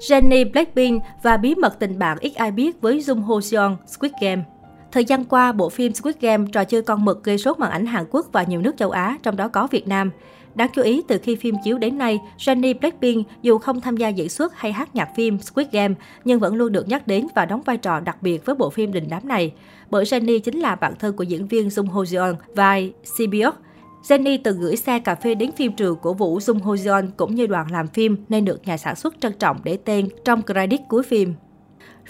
Jennie Blackpink và bí mật tình bạn ít ai biết với Jung Ho Seon, Squid Game. Thời gian qua, bộ phim Squid Game trò chơi con mực gây sốt màn ảnh Hàn Quốc và nhiều nước châu Á, trong đó có Việt Nam. Đáng chú ý, từ khi phim chiếu đến nay, Jennie Blackpink dù không tham gia diễn xuất hay hát nhạc phim Squid Game, nhưng vẫn luôn được nhắc đến và đóng vai trò đặc biệt với bộ phim đình đám này. Bởi Jennie chính là bạn thân của diễn viên Jung Ho Seon vai Sibiok Jennie từng gửi xe cà phê đến phim trường của Vũ Jung Ho Jeon cũng như đoàn làm phim nên được nhà sản xuất trân trọng để tên trong credit cuối phim.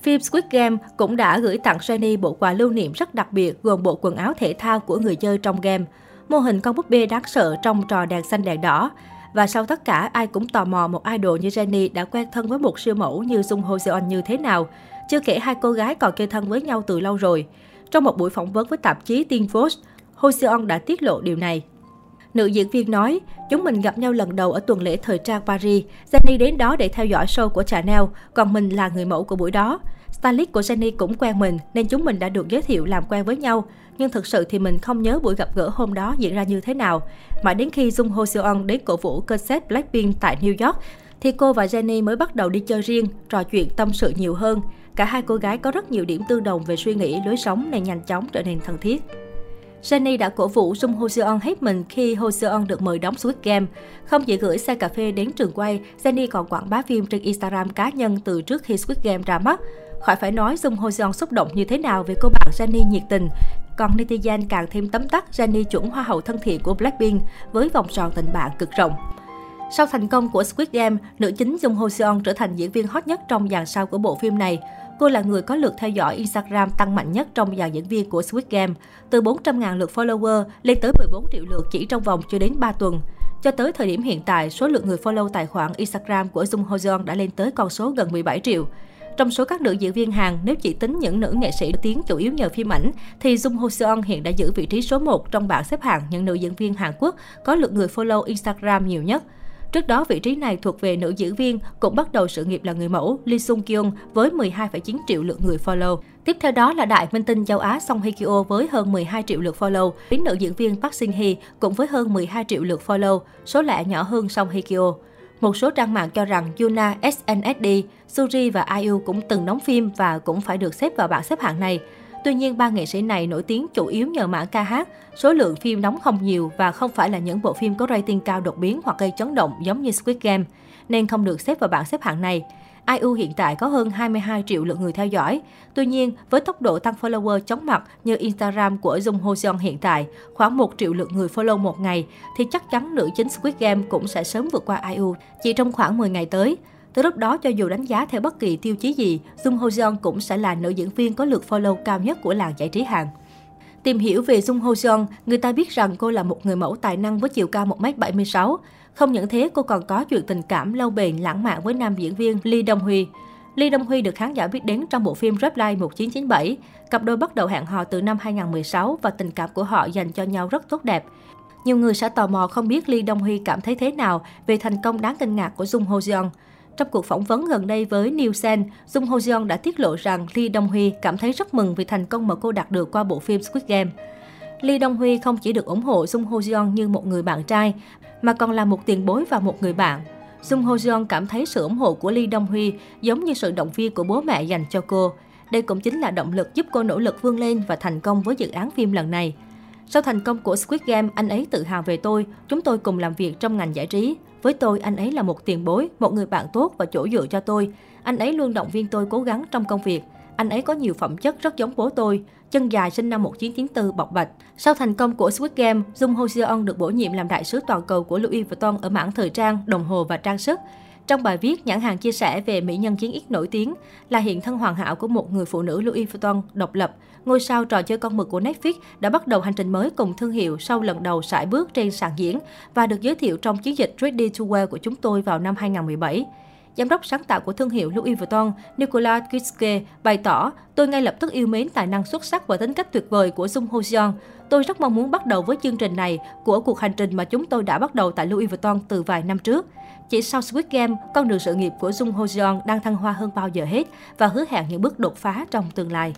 Phim Squid Game cũng đã gửi tặng Jennie bộ quà lưu niệm rất đặc biệt gồm bộ quần áo thể thao của người chơi trong game, mô hình con búp bê đáng sợ trong trò đèn xanh đèn đỏ. Và sau tất cả, ai cũng tò mò một idol như Jennie đã quen thân với một siêu mẫu như Jung Ho Seon như thế nào. Chưa kể hai cô gái còn chơi thân với nhau từ lâu rồi. Trong một buổi phỏng vấn với tạp chí Teen Vogue, Ho Seon đã tiết lộ điều này. Nữ diễn viên nói, chúng mình gặp nhau lần đầu ở tuần lễ thời trang Paris. Jenny đến đó để theo dõi show của Chanel, còn mình là người mẫu của buổi đó. Stylist của Jenny cũng quen mình nên chúng mình đã được giới thiệu làm quen với nhau. Nhưng thực sự thì mình không nhớ buổi gặp gỡ hôm đó diễn ra như thế nào. Mãi đến khi Jung Ho Seon đến cổ vũ concert Blackpink tại New York, thì cô và Jenny mới bắt đầu đi chơi riêng, trò chuyện tâm sự nhiều hơn. Cả hai cô gái có rất nhiều điểm tương đồng về suy nghĩ, lối sống nên nhanh chóng trở nên thân thiết. Jenny đã cổ vũ Jung Ho Seon hết mình khi Ho Seon được mời đóng Squid Game. Không chỉ gửi xe cà phê đến trường quay, Jenny còn quảng bá phim trên Instagram cá nhân từ trước khi Squid Game ra mắt. Khỏi phải nói Jung Ho Seon xúc động như thế nào về cô bạn Jenny nhiệt tình. Còn netizen càng thêm tấm tắc Jenny chuẩn hoa hậu thân thiện của Blackpink với vòng tròn tình bạn cực rộng. Sau thành công của Squid Game, nữ chính Jung Ho Seon trở thành diễn viên hot nhất trong dàn sao của bộ phim này. Cô là người có lượt theo dõi Instagram tăng mạnh nhất trong dàn diễn viên của Squid Game, từ 400.000 lượt follower lên tới 14 triệu lượt chỉ trong vòng chưa đến 3 tuần. Cho tới thời điểm hiện tại, số lượng người follow tài khoản Instagram của Jung Ho Jeon đã lên tới con số gần 17 triệu. Trong số các nữ diễn viên Hàn, nếu chỉ tính những nữ nghệ sĩ nổi tiếng chủ yếu nhờ phim ảnh, thì Jung Ho Seon hiện đã giữ vị trí số 1 trong bảng xếp hạng những nữ diễn viên Hàn Quốc có lượt người follow Instagram nhiều nhất. Trước đó, vị trí này thuộc về nữ diễn viên, cũng bắt đầu sự nghiệp là người mẫu Lee Sung Kyung với 12,9 triệu lượt người follow. Tiếp theo đó là đại minh tinh châu Á Song Hye Kyo với hơn 12 triệu lượt follow, đến nữ diễn viên Park Shin Hye cũng với hơn 12 triệu lượt follow, số lẻ nhỏ hơn Song Hye Kyo. Một số trang mạng cho rằng Yuna SNSD, Suri và IU cũng từng đóng phim và cũng phải được xếp vào bảng xếp hạng này. Tuy nhiên, ba nghệ sĩ này nổi tiếng chủ yếu nhờ mảng ca hát, số lượng phim đóng không nhiều và không phải là những bộ phim có rating cao đột biến hoặc gây chấn động giống như Squid Game, nên không được xếp vào bảng xếp hạng này. IU hiện tại có hơn 22 triệu lượt người theo dõi. Tuy nhiên, với tốc độ tăng follower chóng mặt như Instagram của Jung Ho Seon hiện tại, khoảng 1 triệu lượt người follow một ngày, thì chắc chắn nữ chính Squid Game cũng sẽ sớm vượt qua IU chỉ trong khoảng 10 ngày tới. Từ lúc đó, cho dù đánh giá theo bất kỳ tiêu chí gì, Jung Ho Jeon cũng sẽ là nữ diễn viên có lượt follow cao nhất của làng giải trí Hàn. Tìm hiểu về Jung Ho Jeon, người ta biết rằng cô là một người mẫu tài năng với chiều cao 1m76. Không những thế, cô còn có chuyện tình cảm lâu bền lãng mạn với nam diễn viên Lee Dong Huy. Lee Dong Huy được khán giả biết đến trong bộ phim Reply 1997. Cặp đôi bắt đầu hẹn hò từ năm 2016 và tình cảm của họ dành cho nhau rất tốt đẹp. Nhiều người sẽ tò mò không biết Lee Dong Huy cảm thấy thế nào về thành công đáng kinh ngạc của Jung Ho Jeon. Trong cuộc phỏng vấn gần đây với Nielsen, Jung Ho Jeon đã tiết lộ rằng Lee Dong Huy cảm thấy rất mừng vì thành công mà cô đạt được qua bộ phim Squid Game. Lee Dong Huy không chỉ được ủng hộ Jung Ho Jeon như một người bạn trai, mà còn là một tiền bối và một người bạn. Jung Ho Jeon cảm thấy sự ủng hộ của Lee Dong Huy giống như sự động viên của bố mẹ dành cho cô. Đây cũng chính là động lực giúp cô nỗ lực vươn lên và thành công với dự án phim lần này. Sau thành công của Squid Game, anh ấy tự hào về tôi. Chúng tôi cùng làm việc trong ngành giải trí. Với tôi, anh ấy là một tiền bối, một người bạn tốt và chỗ dựa cho tôi. Anh ấy luôn động viên tôi cố gắng trong công việc. Anh ấy có nhiều phẩm chất rất giống bố tôi. Chân dài sinh năm 1994 bọc bạch. Sau thành công của Squid Game, Jung Ho Seon được bổ nhiệm làm đại sứ toàn cầu của Louis Vuitton ở mảng thời trang, đồng hồ và trang sức. Trong bài viết, nhãn hàng chia sẻ về mỹ nhân chiến ít nổi tiếng là hiện thân hoàn hảo của một người phụ nữ Louis Vuitton độc lập. Ngôi sao trò chơi con mực của Netflix đã bắt đầu hành trình mới cùng thương hiệu sau lần đầu sải bước trên sàn diễn và được giới thiệu trong chiến dịch Ready to Wear của chúng tôi vào năm 2017. Giám đốc sáng tạo của thương hiệu Louis Vuitton, Nicolas Kiske bày tỏ, tôi ngay lập tức yêu mến tài năng xuất sắc và tính cách tuyệt vời của Jung Ho Seon. Tôi rất mong muốn bắt đầu với chương trình này của cuộc hành trình mà chúng tôi đã bắt đầu tại Louis Vuitton từ vài năm trước. Chỉ sau Squid Game, con đường sự nghiệp của Jung Ho Jeon đang thăng hoa hơn bao giờ hết và hứa hẹn những bước đột phá trong tương lai.